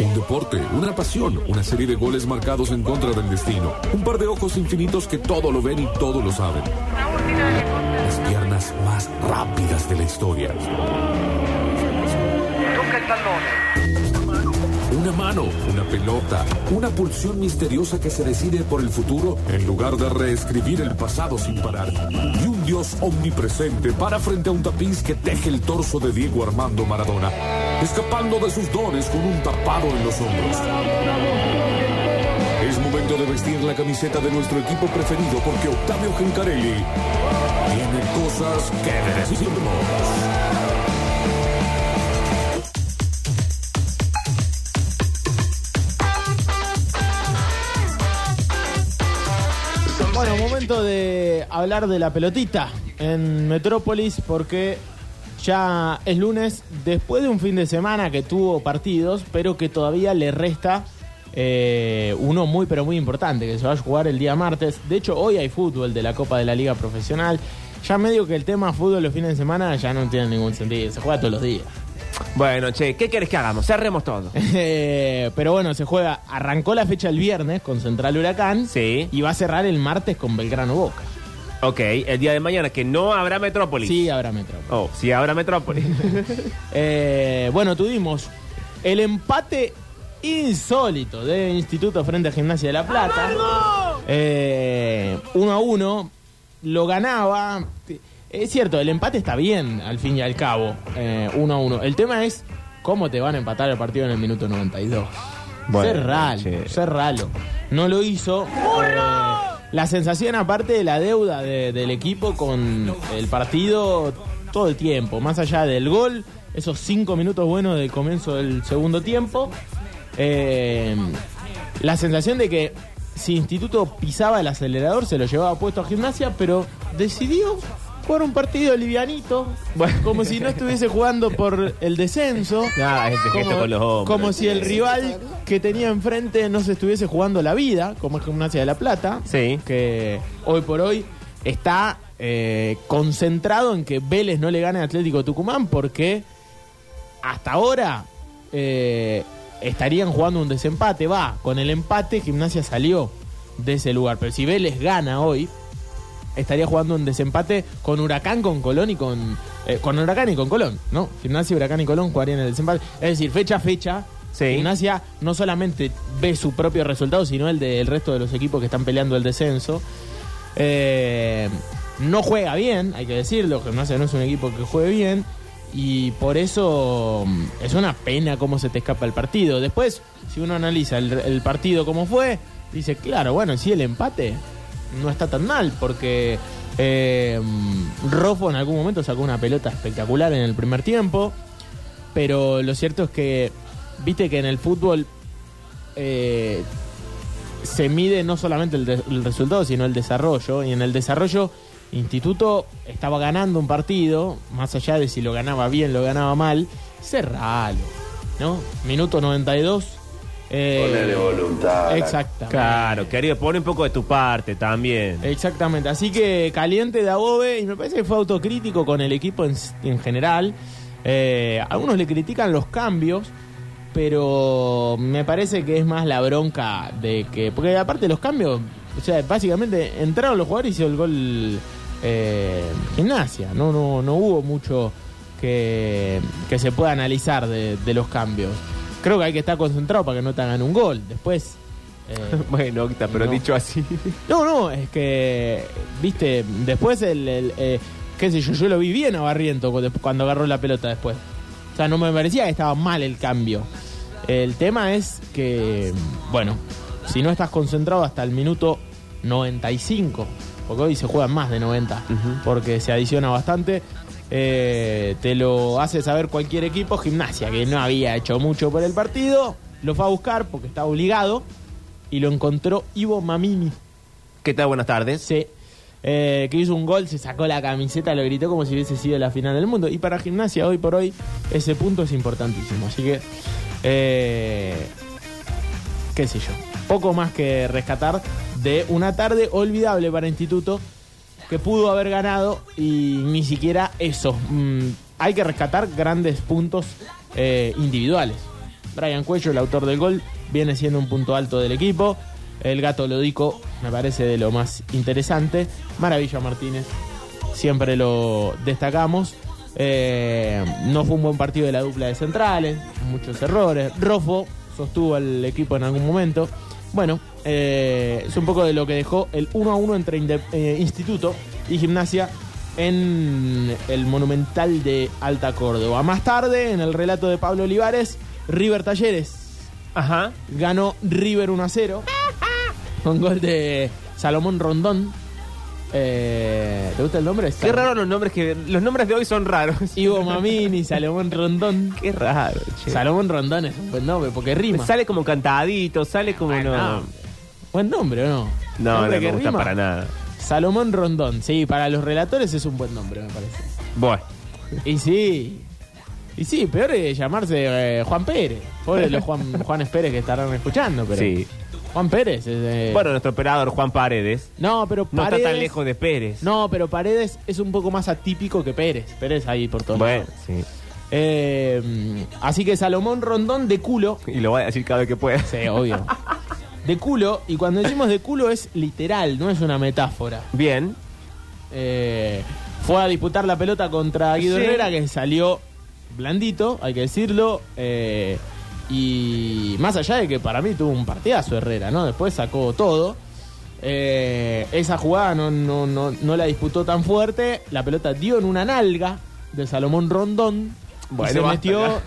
Un deporte, una pasión, una serie de goles marcados en contra del destino. Un par de ojos infinitos que todo lo ven y todo lo saben. Las piernas más rápidas de la historia. Una mano, una pelota, una pulsión misteriosa que se decide por el futuro en lugar de reescribir el pasado sin parar. Y un Dios omnipresente para frente a un tapiz que teje el torso de Diego Armando Maradona, escapando de sus dones con un tapado en los hombros. Es momento de vestir la camiseta de nuestro equipo preferido porque Octavio Gencarelli tiene cosas que decirnos. De hablar de la pelotita en Metrópolis porque ya es lunes, después de un fin de semana que tuvo partidos, pero que todavía le resta eh, uno muy pero muy importante, que se va a jugar el día martes. De hecho, hoy hay fútbol de la Copa de la Liga Profesional. Ya medio que el tema fútbol los fines de semana ya no tiene ningún sentido, se juega todos los días. Bueno, che, ¿qué querés que hagamos? Cerremos todo. Eh, pero bueno, se juega, arrancó la fecha el viernes con Central Huracán Sí. y va a cerrar el martes con Belgrano Boca. Ok, el día de mañana que no habrá Metrópolis. Sí, habrá Metrópolis. Oh, sí habrá Metrópolis. Eh, bueno, tuvimos el empate insólito de Instituto frente a Gimnasia de la Plata. Eh, uno a uno. Lo ganaba. Es cierto, el empate está bien, al fin y al cabo. eh, uno a uno. El tema es cómo te van a empatar el partido en el minuto 92. Bueno, ser ralo, che. ser ralo. No lo hizo. Eh, la sensación, aparte de la deuda de- del equipo con el partido todo el tiempo, más allá del gol, esos cinco minutos buenos del comienzo del segundo tiempo, eh, la sensación de que si Instituto pisaba el acelerador se lo llevaba puesto a gimnasia, pero decidió jugar un partido livianito, como si no estuviese jugando por el descenso. Como, con los hombros. como si el rival que tenía enfrente no se estuviese jugando la vida, como es Gimnasia de la Plata, Sí. que hoy por hoy está eh, concentrado en que Vélez no le gane a Atlético Tucumán porque hasta ahora eh, estarían jugando un desempate. Va, con el empate Gimnasia salió de ese lugar, pero si Vélez gana hoy, estaría jugando un desempate con Huracán, con Colón y con. eh, con Huracán y con Colón, ¿no? Gimnasia, Huracán y Colón jugarían el desempate. Es decir, fecha a fecha. Sí. Gimnasia no solamente ve su propio resultado, sino el del resto de los equipos que están peleando el descenso. Eh, no juega bien, hay que decirlo. Gimnasia no es un equipo que juegue bien. Y por eso mm, es una pena cómo se te escapa el partido. Después, si uno analiza el, el partido como fue, dice, claro, bueno, sí, el empate no está tan mal, porque eh, en algún momento sacó una pelota espectacular en el primer tiempo, pero lo cierto es que, viste que en el fútbol eh, se mide no solamente el, el resultado, sino el desarrollo, y en el desarrollo Instituto estaba ganando un partido, más allá de si lo ganaba bien, lo ganaba mal, cerralo, ¿no? Minuto 92. Eh, Ponele voluntad. Exactamente. Claro, querido, pone un poco de tu parte también. Exactamente, así que caliente de Agobe y me parece que fue autocrítico con el equipo en, en general. Eh, algunos le critican los cambios, pero me parece que es más la bronca de que. Porque aparte los cambios, o sea, básicamente entraron los jugadores y hizo el gol eh, gimnasia. No, no, no hubo mucho que, que se pueda analizar de, de los cambios. Creo que hay que estar concentrado para que no te hagan un gol. Después. eh, Bueno, Octa, pero No. dicho así. no, no, es que, viste, después el, el, eh, qué sé yo, yo lo vi bien a Barriento cu- cuando agarró la pelota después. O sea, no me parecía que estaba mal el cambio. El tema es que, bueno, si no estás concentrado hasta el minuto 95, porque hoy se juegan más de 90, porque se adiciona bastante, eh, te lo hace saber cualquier equipo, gimnasia, que no había hecho mucho por el partido, lo fue a buscar porque estaba obligado y lo encontró Ivo Mamini. ¿Qué tal? Buenas tardes. Sí. Eh, que hizo un gol, se sacó la camiseta, lo gritó como si hubiese sido la final del mundo. Y para gimnasia, hoy por hoy, ese punto es importantísimo. Así que, eh, qué sé yo, poco más que rescatar de una tarde olvidable para Instituto que pudo haber ganado y ni siquiera eso. Mm, hay que rescatar grandes puntos eh, individuales. Brian Cuello, el autor del gol, viene siendo un punto alto del equipo. El gato Lodico me parece de lo más interesante. Maravilla Martínez, siempre lo destacamos. Eh, no fue un buen partido de la dupla de centrales, muchos errores. Rofo sostuvo al equipo en algún momento. Bueno, eh, es un poco de lo que dejó el 1 a 1 entre Inde- eh, Instituto y Gimnasia en el Monumental de Alta Córdoba. Más tarde, en el relato de Pablo Olivares, River Talleres Ajá. ganó River 1 a 0 con gol de Salomón Rondón. Eh, ¿Te gusta el nombre? Qué raro los nombres que. Los nombres de hoy son raros. Ivo Mamini, Salomón Rondón. Qué raro, che. Salomón Rondón es un buen nombre porque rima. Sale como cantadito, sale como no. Buen nombre, ¿o no? No, no me gusta rima. para nada. Salomón Rondón, sí, para los relatores es un buen nombre, me parece. Bueno. Y sí. Y sí, peor es llamarse eh, Juan Pérez. Pobre los Juan, Juanes Pérez que estarán escuchando, pero. Sí. Juan Pérez es. eh, Bueno, nuestro operador Juan Paredes no, pero no Paredes. está tan lejos de Pérez. No, pero Paredes es un poco más atípico que Pérez. Pérez ahí por todo. Bueno, sí. Eh, así que Salomón Rondón de culo. Y lo voy a decir cada vez que pueda. Sí, obvio. De culo, y cuando decimos de culo es literal, no es una metáfora. Bien. Eh, fue a disputar la pelota contra Guido Sí. Herrera, que salió blandito, hay que decirlo. eh, y más allá de que para mí tuvo un partidazo Herrera, ¿no? Después sacó todo. Eh, esa jugada no, no, no, no la disputó tan fuerte. La pelota dio en una nalga de Salomón Rondón. y se basta metió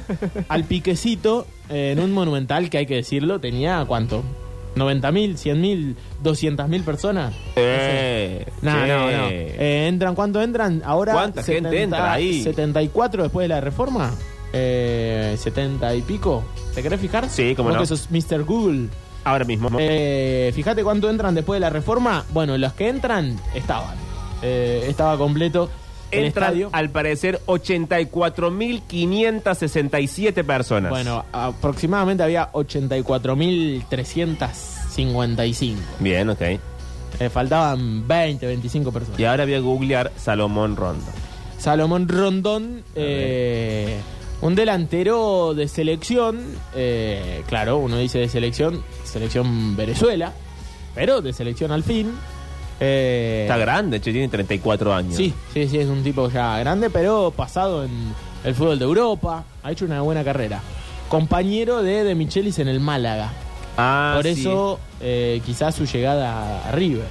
al piquecito en un monumental que hay que decirlo, tenía ¿cuánto? ¿90.000, 100.000, 200.000 personas? Eh, No, che. no, no. Eh, ¿Entran cuánto entran? Ahora ¿Cuánta gente entra ahí? 74 después de la reforma. Eh, 70 y pico. ¿Te querés fijar? Sí, Vos no. que sos Mr. Google. Ahora mismo. Eh, fíjate cuánto entran después de la reforma. Bueno, los que entran estaban. Eh, estaba completo el Entran, estadio. al parecer, 84.567 personas. Bueno, aproximadamente había 84.355. Bien, ok. Eh, faltaban 20, 25 personas. Y ahora voy a googlear Salomón Rondo. Salomón Rondón, eh, un delantero de selección, eh, claro, uno dice de selección, selección Venezuela, pero de selección al fin. Eh, Está grande, che, tiene 34 años. Sí, sí, sí, es un tipo ya grande, pero pasado en el fútbol de Europa, ha hecho una buena carrera. Compañero de De Michelis en el Málaga. Ah, por sí. eso, eh, quizás su llegada a River,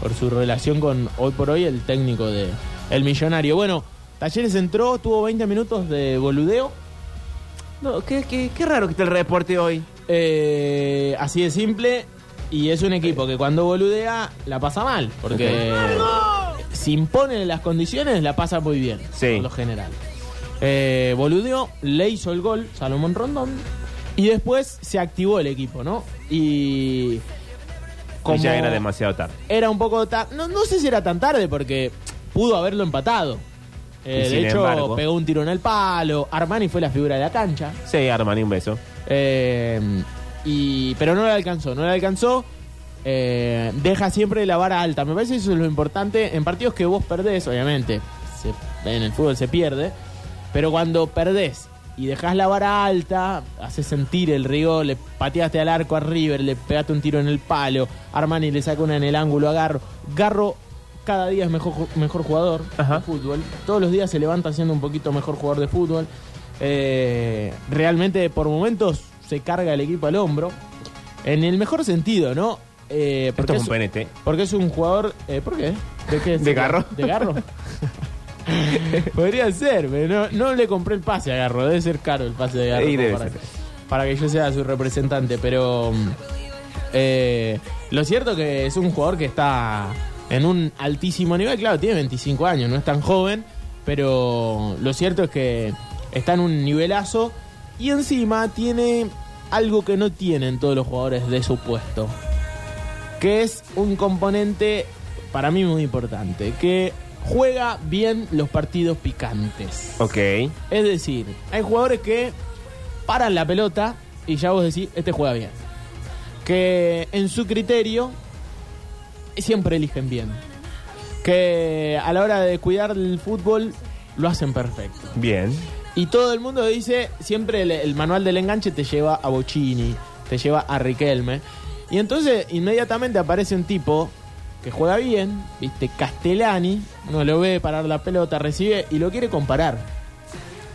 por su relación con hoy por hoy el técnico de El Millonario. Bueno, Talleres entró, tuvo 20 minutos de boludeo. No, qué, qué, qué raro que está el reporte hoy. eh, así de simple. Y es un equipo que cuando boludea la pasa mal. Porque si impone las condiciones la pasa muy bien. Sí. Por lo general. Eh, boludeó, le hizo el gol Salomón Rondón. Y después se activó el equipo, ¿no? Y. Y ya era demasiado tarde. Era un poco tarde. No, no sé si era tan tarde porque pudo haberlo empatado. Eh, Y de hecho, embargo. pegó un tiro en el palo. Armani fue la figura de la cancha. Sí, Armani, un beso. Eh, y, pero no le alcanzó, no le alcanzó. Eh, deja siempre la vara alta. Me parece que eso es lo importante. En partidos que vos perdés, obviamente, se- en el fútbol se pierde. Pero cuando perdés y dejás la vara alta, haces sentir el rigor, le pateaste al arco a River, le pegaste un tiro en el palo, Armani le saca una en el ángulo a Garro. Garro cada día es mejor, mejor jugador Ajá. de fútbol. Todos los días se levanta siendo un poquito mejor jugador de fútbol. Eh, realmente por momentos se carga el equipo al hombro. En el mejor sentido, ¿no? Eh, Esto porque es un penete. porque es un jugador. eh, ¿Por qué? ¿De qué? ¿De Garro? ¿De Garro? Podría ser, pero no, no le compré el pase a Garro. Debe ser caro el pase de Garro. Para que yo sea su representante. Pero mm, eh, lo cierto que es un jugador que está en un altísimo nivel. Claro, tiene 25 años, no es tan joven. Pero lo cierto es que está en un nivelazo. Y encima tiene algo que no tienen todos los jugadores de su puesto que es un componente para mí muy importante, que juega bien los partidos picantes. Ok. Es decir, hay jugadores que paran la pelota y ya vos decís, este juega bien. Que en su criterio siempre eligen bien. Que a la hora de cuidar el fútbol lo hacen perfecto. Bien. Y todo el mundo dice, siempre el, manual del enganche te lleva a Bocini, te lleva a Riquelme. Y entonces inmediatamente aparece un tipo que juega bien, viste, Castellani, uno lo ve parar la pelota, recibe y lo quiere comparar.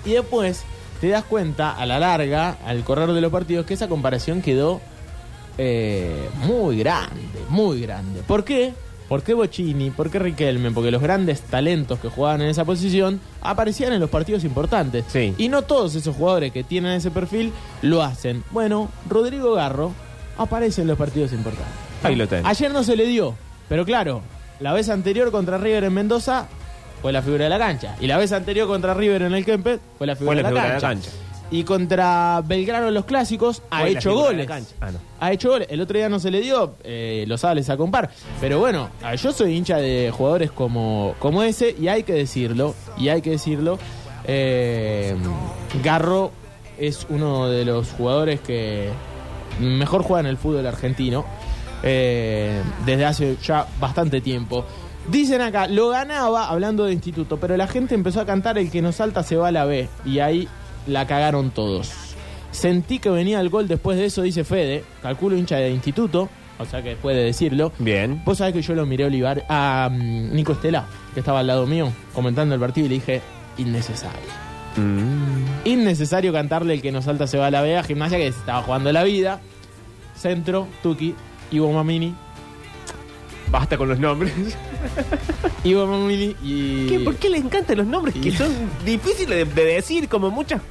Y después te das cuenta, a la larga, al correr de los partidos, que esa comparación quedó eh, muy grande, muy grande. ¿Por qué? ¿Por qué Bocini? ¿Por qué Riquelme? Porque los grandes talentos que jugaban en esa posición aparecían en los partidos importantes. Sí. Y no todos esos jugadores que tienen ese perfil lo hacen. Bueno, Rodrigo Garro aparece en los partidos importantes. Ahí lo tenés. Ayer no se le dio, pero claro, la vez anterior contra River en Mendoza fue la figura de la cancha. Y la vez anterior contra River en el Kempes fue la figura, Fue la de, la figura de la cancha. Y contra Belgrano en los clásicos ha hecho goles. Ah, no. Ha hecho goles. El otro día no se le dio, eh, lo sabe, les a compar. Pero bueno, a- yo soy hincha de jugadores como, como ese y hay que decirlo, y hay que decirlo. eh, Garro es uno de los jugadores que mejor juega en el fútbol argentino eh, desde hace ya bastante tiempo. Dicen acá, lo ganaba hablando de instituto, pero la gente empezó a cantar el que nos salta se va a la B y ahí la cagaron todos. Sentí que venía el gol después de eso, dice Fede, calculo hincha de instituto, o sea que puede decirlo. Bien. Vos sabés que yo lo miré a Olivar, a mm, Nico Estela, que estaba al lado mío, comentando el partido y le dije, innecesario. Mm. Innecesario cantarle el que nos salta se va a la B a gimnasia que se estaba jugando la vida. Centro, Tuki, Ivo Mamini, Basta con los nombres. Ivo Mamini y... ¿Qué? ¿Por qué le encantan los nombres que son difíciles de, de decir como muchas?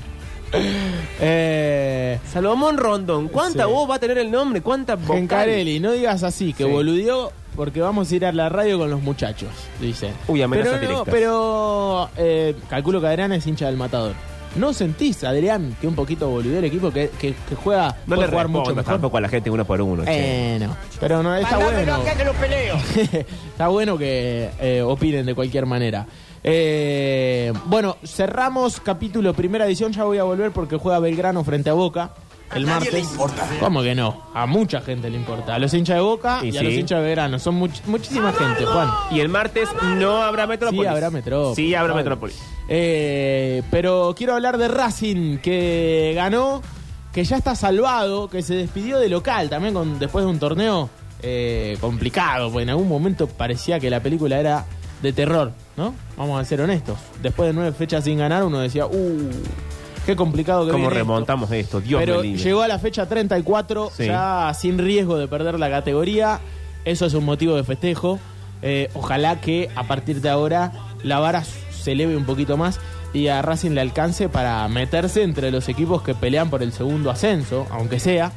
Eh, Salomón Rondón, ¿cuánta Sí. voz va a tener el nombre? ¿Cuánta vocal? Gencarelli, no digas así, que Sí. boludeó porque vamos a ir a la radio con los muchachos, dice. Uy, amenazas pero, no, pero eh, calculo que Adrián es hincha del matador. ¿No sentís, Adrián, que un poquito boludeó el equipo que, que, que juega, No le jugar mucho mejor? tampoco a la gente uno por uno. che. Eh, no. Pero no, está bueno. está bueno que eh, opinen de cualquier manera. Eh, bueno, cerramos capítulo primera edición. Ya voy a volver porque juega Belgrano frente a Boca el martes. ¿Cómo que no? A mucha gente le importa. A los hinchas de Boca y, Y a los hinchas de Belgrano. Son much- muchísima gente, Juan. Y el martes no habrá Metrópolis. Sí, habrá Metrópolis. Sí, habrá. Metrópolis. Eh, pero quiero hablar de Racing, que ganó, que ya está salvado, que se despidió de local también con, después de un torneo eh, complicado, porque en algún momento parecía que la película era de terror, ¿no? Vamos a ser honestos. Después de nueve fechas sin ganar, uno decía, uh, qué complicado que ¿Cómo viene esto". remontamos esto? Dios Pero me libre. llegó a la fecha 34, Sí. ya sin riesgo de perder la categoría. Eso es un motivo de festejo. Eh, ojalá que a partir de ahora la vara se eleve un poquito más y a Racing le alcance para meterse entre los equipos que pelean por el segundo ascenso, aunque sea.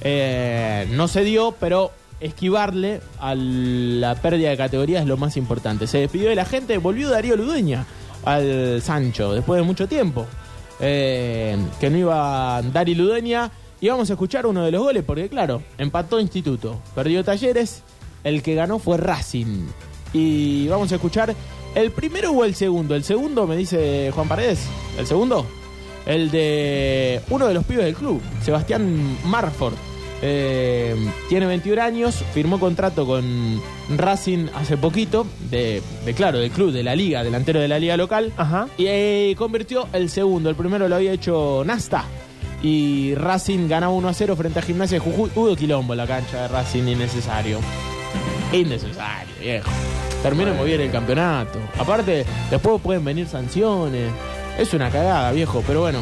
Eh, no se dio, pero esquivarle a la pérdida de categoría es lo más importante. Se despidió de la gente, volvió Darío Ludueña al Sancho después de mucho tiempo. Eh, que no iba Dari Ludueña. Y vamos a escuchar uno de los goles, porque claro, empató Instituto, perdió Talleres, el que ganó fue Racing. Y vamos a escuchar el primero o el segundo. El segundo, me dice Juan Paredes. ¿El segundo? El de uno de los pibes del club, Sebastián Marford. Eh, tiene 21 años, firmó contrato con Racing hace poquito, de, de, claro, del club, de la liga, delantero de la liga local. Ajá. Y eh, convirtió el segundo. El primero lo había hecho Nasta. Y Racing ganaba 1 a 0 frente a Gimnasia de Jujuy. Hubo quilombo en la cancha de Racing, innecesario. Innecesario, viejo. Termina muy bien el campeonato. Aparte, después pueden venir sanciones. Es una cagada, viejo. Pero bueno,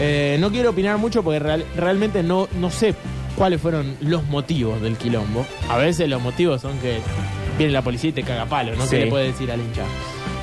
eh, no quiero opinar mucho porque real- realmente no, no sé cuáles fueron los motivos del quilombo. A veces los motivos son que viene la policía y te caga palo, ¿no? Sí. ¿Qué le puede decir al hincha?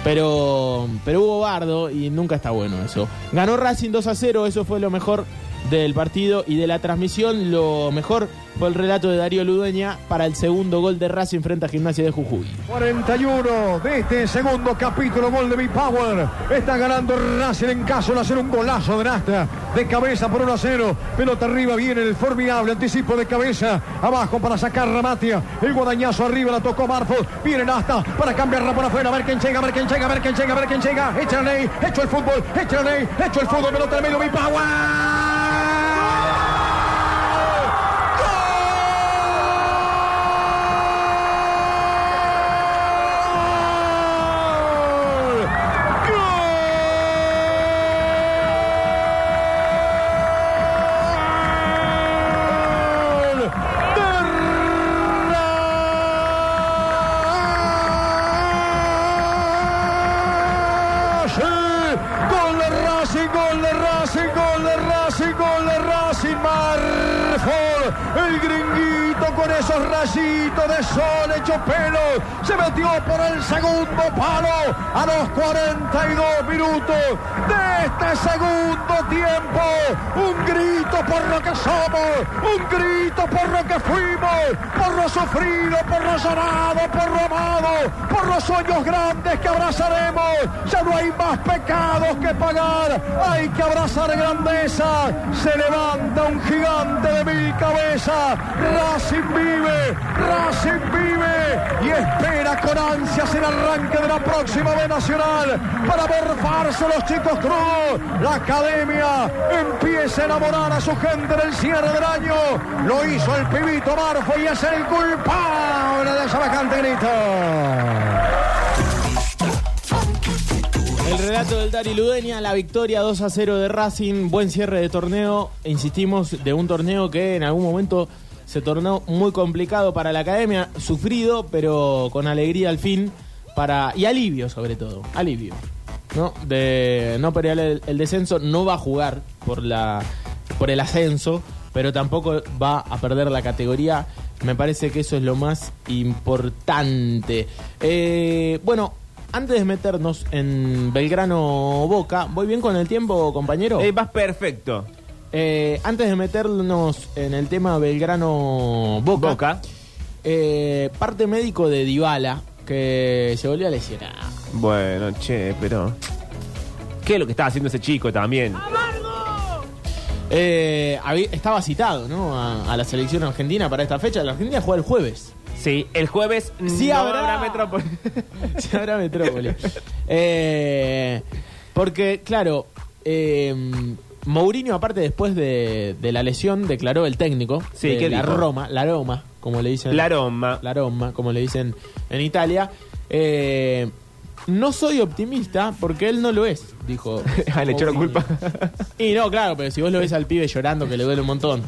Pero, pero hubo bardo y nunca está bueno eso. Ganó Racing 2 a 0, eso fue lo mejor del partido y de la transmisión. Lo mejor fue el relato de Darío Ludueña para el segundo gol de Racing frente a Gimnasia de Jujuy. 41 de este segundo capítulo, gol de B-Power. Está ganando Racing en caso de hacer un golazo de Nasta. De cabeza por 1 a 0. Pelota arriba, viene el formidable anticipo de cabeza. Abajo para sacar Ramatia. El guadañazo arriba la tocó Marford. Viene Nasta para cambiarla por afuera. A ver quién llega, a ver quién llega, a ver quién llega, a ver quién llega. Echa la ley, hecho el fútbol, echa la ley, hecho el fútbol. Pelota al medio, B-Power. ¡Gol! Sol hecho pelo, se metió por el segundo palo a los 42 minutos de este segundo tiempo. Un grito por lo que somos, un grito por lo que fuimos, por lo sufrido, por lo llorado, por lo amado, por los sueños grandes que abrazaremos. Ya no hay más pecados que pagar, hay que abrazar grandeza. Se levanta un gigante de mil cabezas. Racing vive, Racing vive y espera con ansias el arranque de la próxima B Nacional para morfarse los chicos crudos. La academia empieza a enamorar a su gente en el cierre del año. Lo hizo el pibito Marfo y es el culpable de semejante grito. El relato del Dari Ludeña, la victoria 2 a 0 de Racing, buen cierre de torneo, insistimos, de un torneo que en algún momento se tornó muy complicado para la academia, sufrido, pero con alegría al fin, para y alivio sobre todo, alivio. ¿no? De no pelear el, el descenso, no va a jugar por, la, por el ascenso, pero tampoco va a perder la categoría. Me parece que eso es lo más importante. Eh, bueno, antes de meternos en Belgrano Boca, ¿voy bien con el tiempo, compañero? Eh, vas perfecto. Eh, antes de meternos en el tema Belgrano Boca, Boca. eh, parte médico de Dybala que se volvió a lesionar. Bueno, che, pero. ¿Qué es lo que está haciendo ese chico también? Eh, estaba citado ¿no? a, a la selección argentina para esta fecha. La Argentina juega el jueves. Sí, el jueves Sí no habrá. Metrópoli. Se habrá Metrópoli. Eh, porque, claro, eh, Mourinho, aparte después de, de la lesión, declaró el técnico Sí, de ¿qué la dijo? Roma, la Roma, como le dicen. La Roma. La Roma, como le dicen en Italia. Eh, no soy optimista porque él no lo es, dijo. Ah, le echó la culpa. Y no, claro, pero si vos lo ves al pibe llorando que le duele un montón.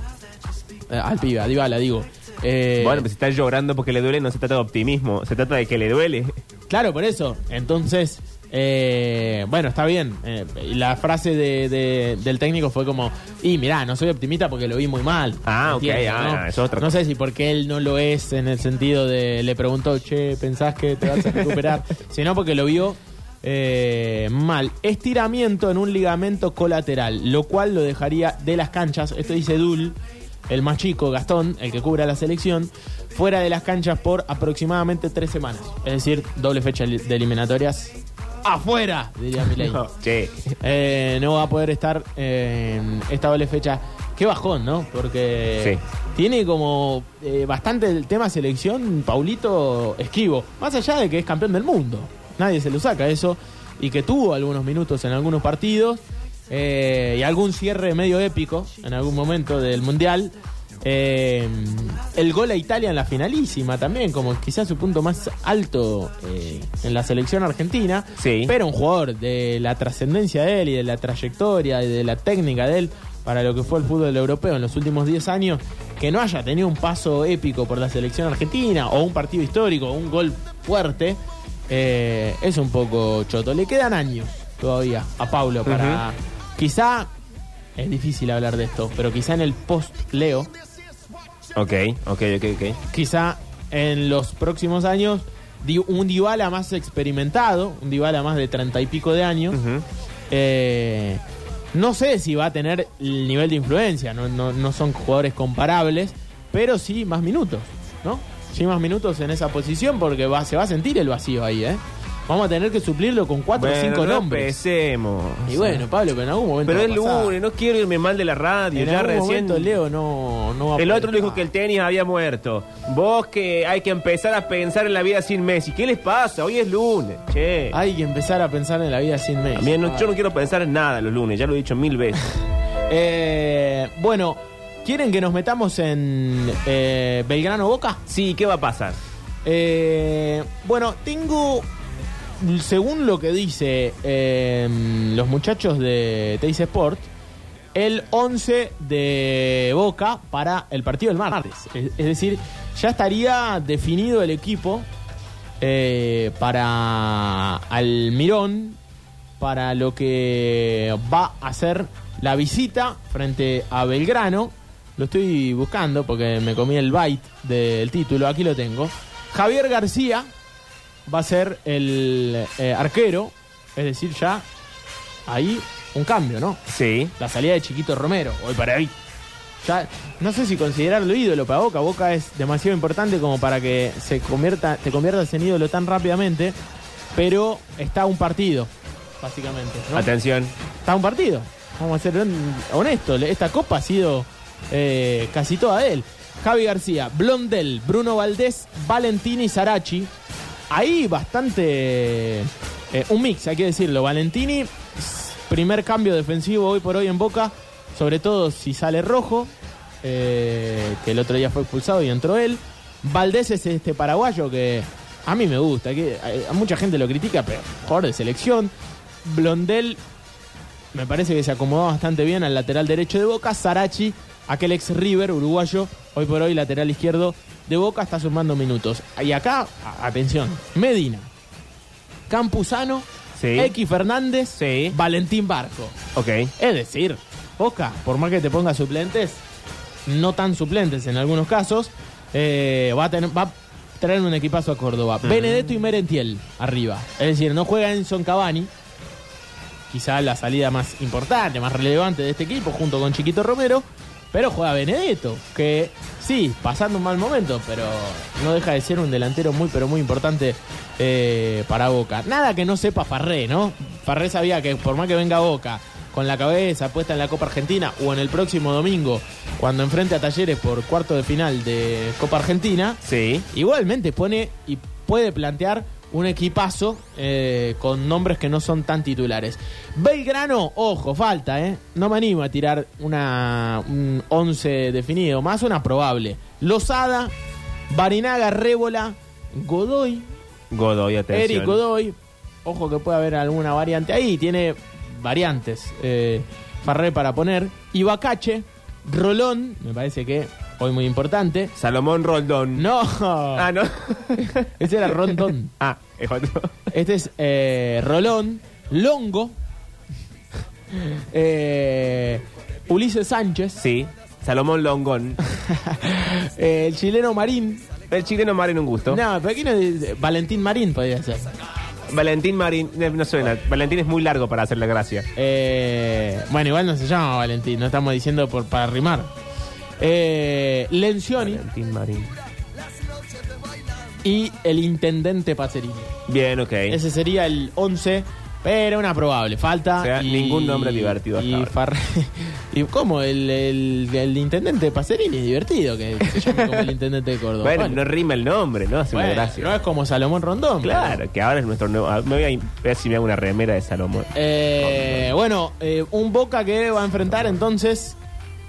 Eh, al pibe, a Dybala, digo. Eh, Bueno, pues si está llorando porque le duele, no se trata de optimismo, se trata de que le duele. Claro, por eso. Entonces, eh, bueno, está bien. Eh, la frase de, de- del técnico fue como, y mirá, no soy optimista porque lo vi muy mal. Ah, ok, ¿Entiendes, ah, ¿no? es otra No sé si porque él no lo es en el sentido de, le preguntó, che, ¿pensás que te vas a recuperar? sino porque lo vio eh, mal. Estiramiento en un ligamento colateral, lo cual lo dejaría de las canchas. Esto dice Dul, el más chico, Gastón, el que cubre a la selección, fuera de las canchas por aproximadamente tres semanas. Es decir, doble fecha de eliminatorias. ¡Afuera! Diría Milei. No. Eh, no va a poder estar en esta doble fecha. Qué bajón, ¿no? Porque Sí. tiene como eh, bastante el tema selección, Paulito esquivo. Más allá de que es campeón del mundo. Nadie se lo saca eso. Y que tuvo algunos minutos en algunos partidos. eh, y algún cierre medio épico en algún momento del Mundial. Eh, el gol a Italia en la finalísima también, como quizás su punto más alto eh, en la selección argentina. Sí. Pero un jugador de la trascendencia de él y de la trayectoria y de la técnica de él para lo que fue el fútbol europeo en los últimos 10 años, que no haya tenido un paso épico por la selección argentina o un partido histórico o un gol fuerte, eh, es un poco choto. Le quedan años todavía a Paulo para... Quizá, es difícil hablar de esto, pero quizá en el post-Leo, Ok, ok, ok, ok. quizá en los próximos años un Dybala más experimentado, un Dybala más de treinta y pico de años, eh, no sé si va a tener el nivel de influencia, no, no, no son jugadores comparables, pero sí más minutos, ¿no? Sí más minutos en esa posición porque va, se va a sentir el vacío ahí, ¿eh? Vamos a tener que suplirlo con cuatro o cinco no nombres. empecemos. Y bueno, Pablo, pero en algún momento Pero es lunes, no quiero irme mal de la radio. En ya algún recién. momento Leo no, no va El otro dijo que el tenis había muerto. Vos que hay que empezar a pensar en la vida sin Messi. ¿Qué les pasa? Hoy es lunes. Che. Hay que empezar a pensar en la vida sin Messi. No- yo no quiero pensar en nada los lunes, ya lo he dicho mil veces. Eh, bueno, ¿quieren que nos metamos en eh, Belgrano Boca? Sí, ¿qué va a pasar? Eh, bueno, tengo, según lo que dice eh, los muchachos de Teis Sport, el 11 de Boca para el partido del martes. Es, es decir, ya estaría definido el equipo eh, para Almirón, para lo que va a ser la visita frente a Belgrano lo estoy buscando porque me comí el byte del título, aquí lo tengo. Javier García va a ser el eh, arquero, es decir, ya ahí un cambio, ¿no? Sí. La salida de Chiquito Romero, hoy para ahí. Ya, no sé si considerarlo ídolo para Boca. Boca es demasiado importante como para que se convierta, te conviertas en ídolo tan rápidamente. Pero está un partido, básicamente. ¿no? Atención. Está un partido. Vamos a ser hon- honestos. Esta copa ha sido eh, casi toda de él. Javi García, Blondel, Bruno Valdés, Valentini, Sarachi. Ahí bastante. eh, un mix, hay que decirlo. Valentini, primer cambio defensivo hoy por hoy en Boca. Sobre todo si sale rojo. eh, que el otro día fue expulsado y entró él. Valdés es este paraguayo que a mí me gusta. Que a, a mucha gente lo critica, pero jugador de selección. Blondel me parece que se acomodó bastante bien al lateral derecho de Boca. Sarachi, aquel ex River uruguayo, hoy por hoy lateral izquierdo de Boca, está sumando minutos. Y acá, atención, Medina, Campuzano, Sí. X Fernández, Sí. Valentín Barco. Ok. Es decir, Boca, por más que te ponga suplentes, no tan suplentes en algunos casos, eh, va, a tener, va a traer un equipazo a Córdoba. Benedetto y Merentiel arriba. Es decir, no juega Enson Cavani, quizá la salida más importante, más relevante de este equipo, junto con Chiquito Romero, pero juega Benedetto, que sí, pasando un mal momento, pero no deja de ser un delantero muy, pero muy importante eh, para Boca. Nada que no sepa Farré, ¿no? Farré sabía que por más que venga Boca con la cabeza puesta en la Copa Argentina o en el próximo domingo, cuando enfrente a Talleres por cuarto de final de Copa Argentina, Sí. igualmente pone y puede plantear un equipazo eh, con nombres que no son tan titulares. Belgrano, ojo, falta, ¿eh? No me animo a tirar una, un 11 definido, más una probable. Lozada, Barinaga, Rébola, Godoy, Godoy, atención. Eric Godoy. Ojo que puede haber alguna variante ahí, tiene variantes. Eh, Farré para poner. Ibacache, Rolón, me parece que hoy muy importante. Salomón Roldón. No, Ah, no. ese era Rondón. ah, es otro. Este es eh, Rolón, Longo, eh, Ulises Sánchez, Sí. Salomón Longón. eh, el chileno Marín. El chileno Marín, un gusto. No, pero aquí no Valentín Marín podría ser. Valentín Marín, no suena. Valentín es muy largo para hacer la gracia. Eh, bueno, igual no se llama Valentín, no estamos diciendo por, para rimar. Eh, Lencioni Valentín Marín. y el intendente Pacerini. Bien, ok. Ese sería el 11, pero una probable. Falta. O sea, ningún nombre divertido hasta Y, ahora. Farré- ¿Y cómo? El, el, el intendente Pacerini es divertido que se llame como el intendente de Córdoba. Bueno, no rima el nombre, ¿no? Hace Bueno, una gracia. no es como Salomón Rondón. Claro, que ahora es nuestro nuevo. ah, Me voy a ver si me hago una remera de Salomón. Eh, bueno, eh, un Boca que va a enfrentar entonces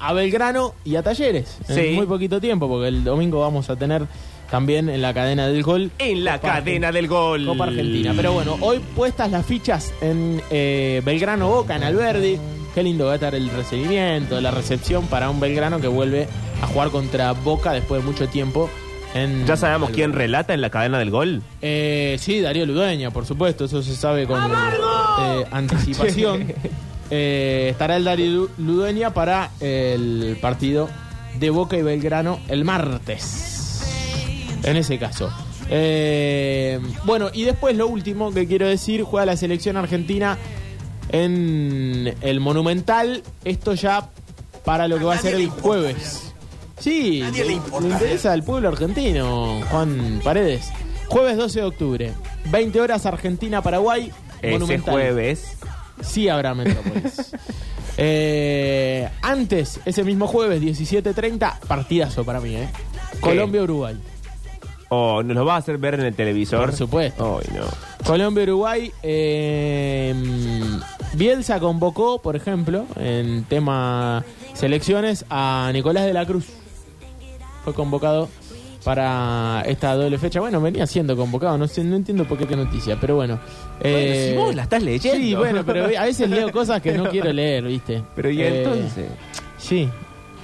a Belgrano y a Talleres Sí. en muy poquito tiempo, porque el domingo vamos a tener también en la cadena del gol. En la Copa cadena del gol. Copa Argentina. Pero bueno, hoy puestas las fichas en eh, Belgrano Boca, en Alberdi. Qué lindo va a estar el recibimiento, la recepción para un Belgrano que vuelve a jugar contra Boca después de mucho tiempo. En ¿Ya sabemos quién relata en la cadena del gol? Eh, sí, Darío Ludueña, por supuesto, eso se sabe con eh, anticipación. Eh, estará el Darío Lu- Ludueña para el partido de Boca y Belgrano el martes. En ese caso. Eh, bueno, y después lo último que quiero decir, juega la selección argentina en el Monumental. Esto ya para lo que va a ser el jueves. Sí, le, le interesa al pueblo argentino, Juan Paredes. Jueves 12 de octubre, 20 horas Argentina-Paraguay. Ese Monumental. jueves. Sí habrá Metrópolis. Eh, antes, ese mismo jueves, 17.30, partidazo para mí, ¿eh? Colombia-Uruguay. ¿O nos lo va a hacer ver en el televisor? Por supuesto. Ay, no. Colombia-Uruguay. eh, Bielsa convocó, por ejemplo, en tema selecciones, a Nicolás de la Cruz. Fue convocado para esta doble fecha. Bueno, venía siendo convocado, no sé, no entiendo por qué qué noticia, pero bueno. Eh, si vos la estás leyendo. Sí, bueno, pero a veces leo cosas que no quiero leer, ¿viste? Pero ¿y Eh, entonces? Sí,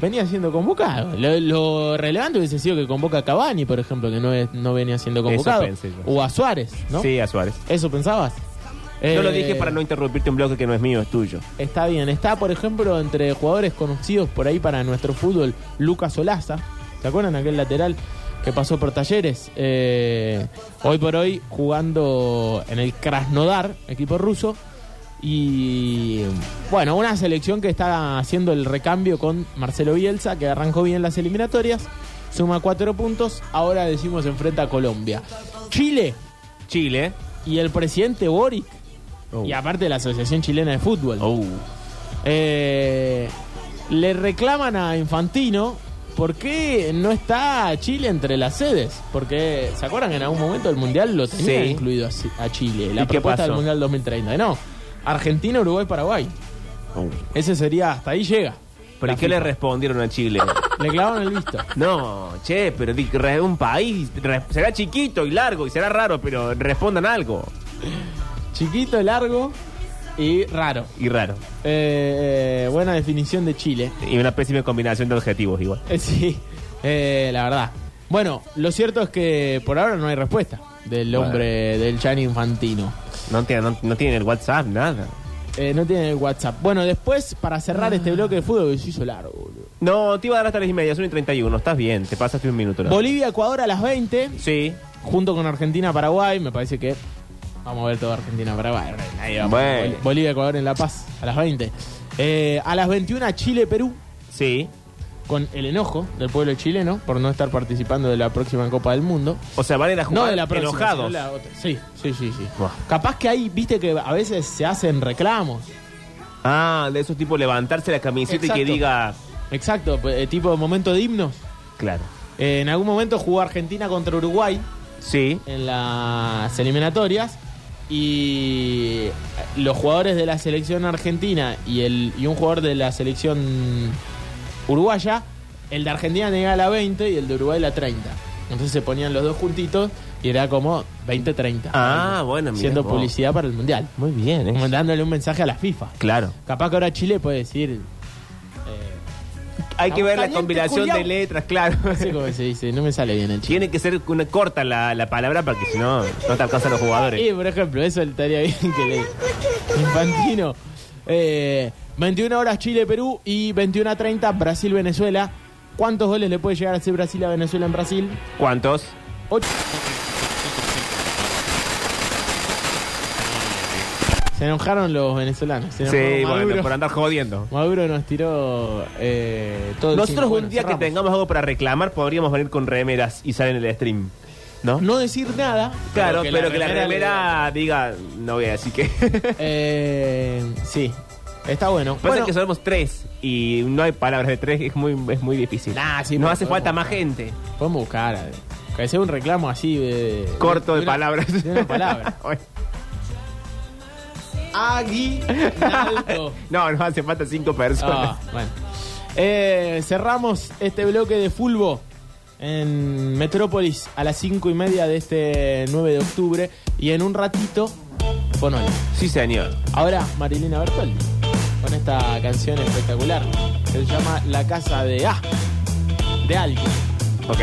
venía siendo convocado. Lo, lo relevante hubiese sido que convoca a Cavani, por ejemplo, que no, es, no venía siendo convocado. pensé yo. O a Suárez, ¿no? Sí, a Suárez. ¿Eso pensabas? Yo lo Eh, dije para no interrumpirte un bloque que no es mío, es tuyo. Está bien. Está, por ejemplo, entre jugadores conocidos por ahí para nuestro fútbol, Lucas Olaza. ¿Se acuerdan aquel lateral que pasó por talleres? Eh, hoy por hoy jugando en el Krasnodar, equipo ruso. Y bueno, una selección que está haciendo el recambio con Marcelo Bielsa, que arrancó bien las eliminatorias. Suma cuatro puntos. Ahora decimos enfrenta a Colombia. Chile Chile. y el presidente Boric. Oh. Y aparte de la Asociación Chilena de Fútbol. Oh. Eh, le reclaman a Infantino por qué no está Chile entre las sedes. Porque, ¿se acuerdan que en algún momento el Mundial lo tenía Sí. incluido a, a Chile? La ¿Y propuesta del? Mundial 2030. No, Argentina, Uruguay, Paraguay. Oh. Ese sería, hasta ahí llega. ¿Pero y qué le respondieron a Chile? Le clavaron el visto. No, che, pero un país será chiquito y largo y será raro, pero respondan algo. Chiquito, largo y raro. Y raro. Eh, eh, buena definición de Chile. Y una pésima combinación de objetivos igual. Eh, sí, eh, la verdad. Bueno, lo cierto es que por ahora no hay respuesta del hombre del Gianni Infantino. No, tienen- no, no tienen el WhatsApp, nada. Eh, no tiene el WhatsApp. Bueno, después, para cerrar este bloque de fútbol, que se hizo largo, boludo. No, te iba a dar hasta las y media, son y 31. Estás bien, te pasaste un minuto. ¿no? Bolivia, Ecuador a las 20, Sí. junto con Argentina, Paraguay. Me parece que vamos a ver todo Argentina, Paraguay. Ahí vamos. Bueno. Bol- Bolivia, Ecuador en La Paz a las 20. Eh, a las 21, Chile, Perú. Sí. Con el enojo del pueblo chileno por no estar participando de la próxima Copa del Mundo. O sea, van a ir a jugar No de la próxima, enojados. sino la otra. Sí, sí, sí, sí. Buah. Capaz que ahí, viste que a veces se hacen reclamos. Ah, de esos tipos levantarse la camiseta y que diga. Exacto, eh, tipo momento de himnos. Claro. Eh, en algún momento jugó Argentina contra Uruguay Sí. en las eliminatorias y los jugadores de la selección argentina y, el, y un jugador de la selección uruguaya, el de Argentina tenía la 20 y el de Uruguay la 30. Entonces se ponían los dos juntitos y era como 20-30. Ah, bueno, mirá Siendo vos. publicidad para el Mundial. Muy bien, ¿eh? dándole un mensaje a la FIFA. Claro. Capaz que ahora Chile puede decir. Eh, Hay que ver la Caliente, combinación culiao. de letras, claro. no sé cómo se dice, no me sale bien el chile. Tiene que ser una, corta la, la palabra para que si no, no te alcanzan los jugadores. Y por ejemplo, eso estaría bien que le. Infantino. Eh, 21 horas Chile-Perú y 21 a 30 Brasil-Venezuela. ¿Cuántos goles le puede llegar a hacer Brasil a Venezuela en Brasil? ¿Cuántos? 8. Se enojaron los venezolanos. Se Sí, Maduro. bueno, por andar jodiendo. Maduro nos tiró eh, todo Nosotros un Bueno, día que tengamos algo para reclamar podríamos venir con remeras y salen en el stream. ¿No? No decir nada. claro, pero que la, remera remera diga, no voy a decir que. Eh, sí, está bueno. Pasa Bueno, que somos tres y no hay palabras de tres, es muy, es muy difícil. Nah, sí, Nos hace falta más gente. Podemos buscar. eh, Que sea un reclamo así de. Corto de, palabras. De una palabra. Aguinaldo. no, nos hace falta cinco personas. Ah, bueno. Eh, cerramos este bloque de Fulbo en Metrópolis a las 5 y media de este 9 de octubre. Y en un ratito, Fonola. Sí, señor. Ahora, Marilina Bertoldi. Con esta canción espectacular. Que se llama La Casa de A. De alguien. Ok.